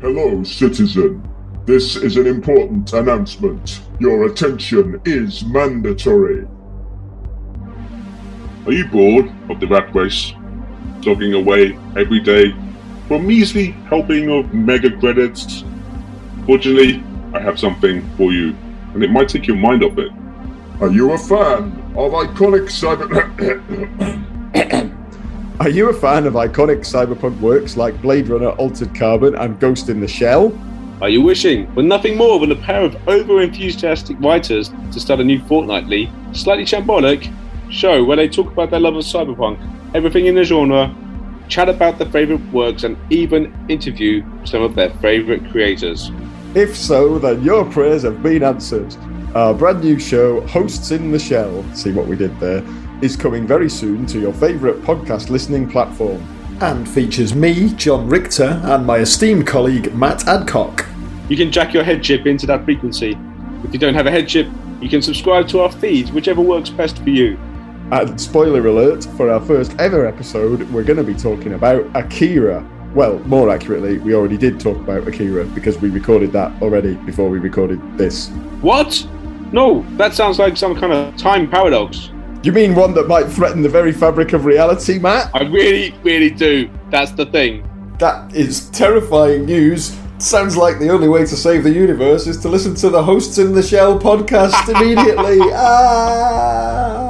Hello, citizen. This is an important announcement. Your attention is mandatory. Are you bored of the rat race? Dogging away every day for a measly helping of mega credits? Fortunately, I have something for you, and it might take your mind off it. Are you a fan of iconic cyber. Are you a fan of iconic cyberpunk works like Blade Runner Altered Carbon and Ghost in the Shell? Are you wishing for nothing more than a pair of over enthusiastic writers to start a new fortnightly, slightly shambolic show where they talk about their love of cyberpunk, everything in the genre, chat about their favourite works, and even interview some of their favourite creators? If so, then your prayers have been answered. Our brand new show, Hosts in the Shell, see what we did there, is coming very soon to your favourite podcast listening platform. and features me, Jon Richter, and my esteemed colleague Matt Adcock. You can jack your head chip into that frequency. If you don't have a head chip, you can subscribe to our feed, whichever works best for you. And spoiler alert, for our first ever episode, we're going to be talking about Akira. Well, more accurately, we already did talk about Akira because we recorded that already before we recorded this. What? No, that sounds like some kind of time paradox. You mean one that might threaten the very fabric of reality, Matt? I really, really do. That's the thing. That is terrifying news. Sounds like the only way to save the universe is to listen to the Hosts in the Shell podcast immediately. ah!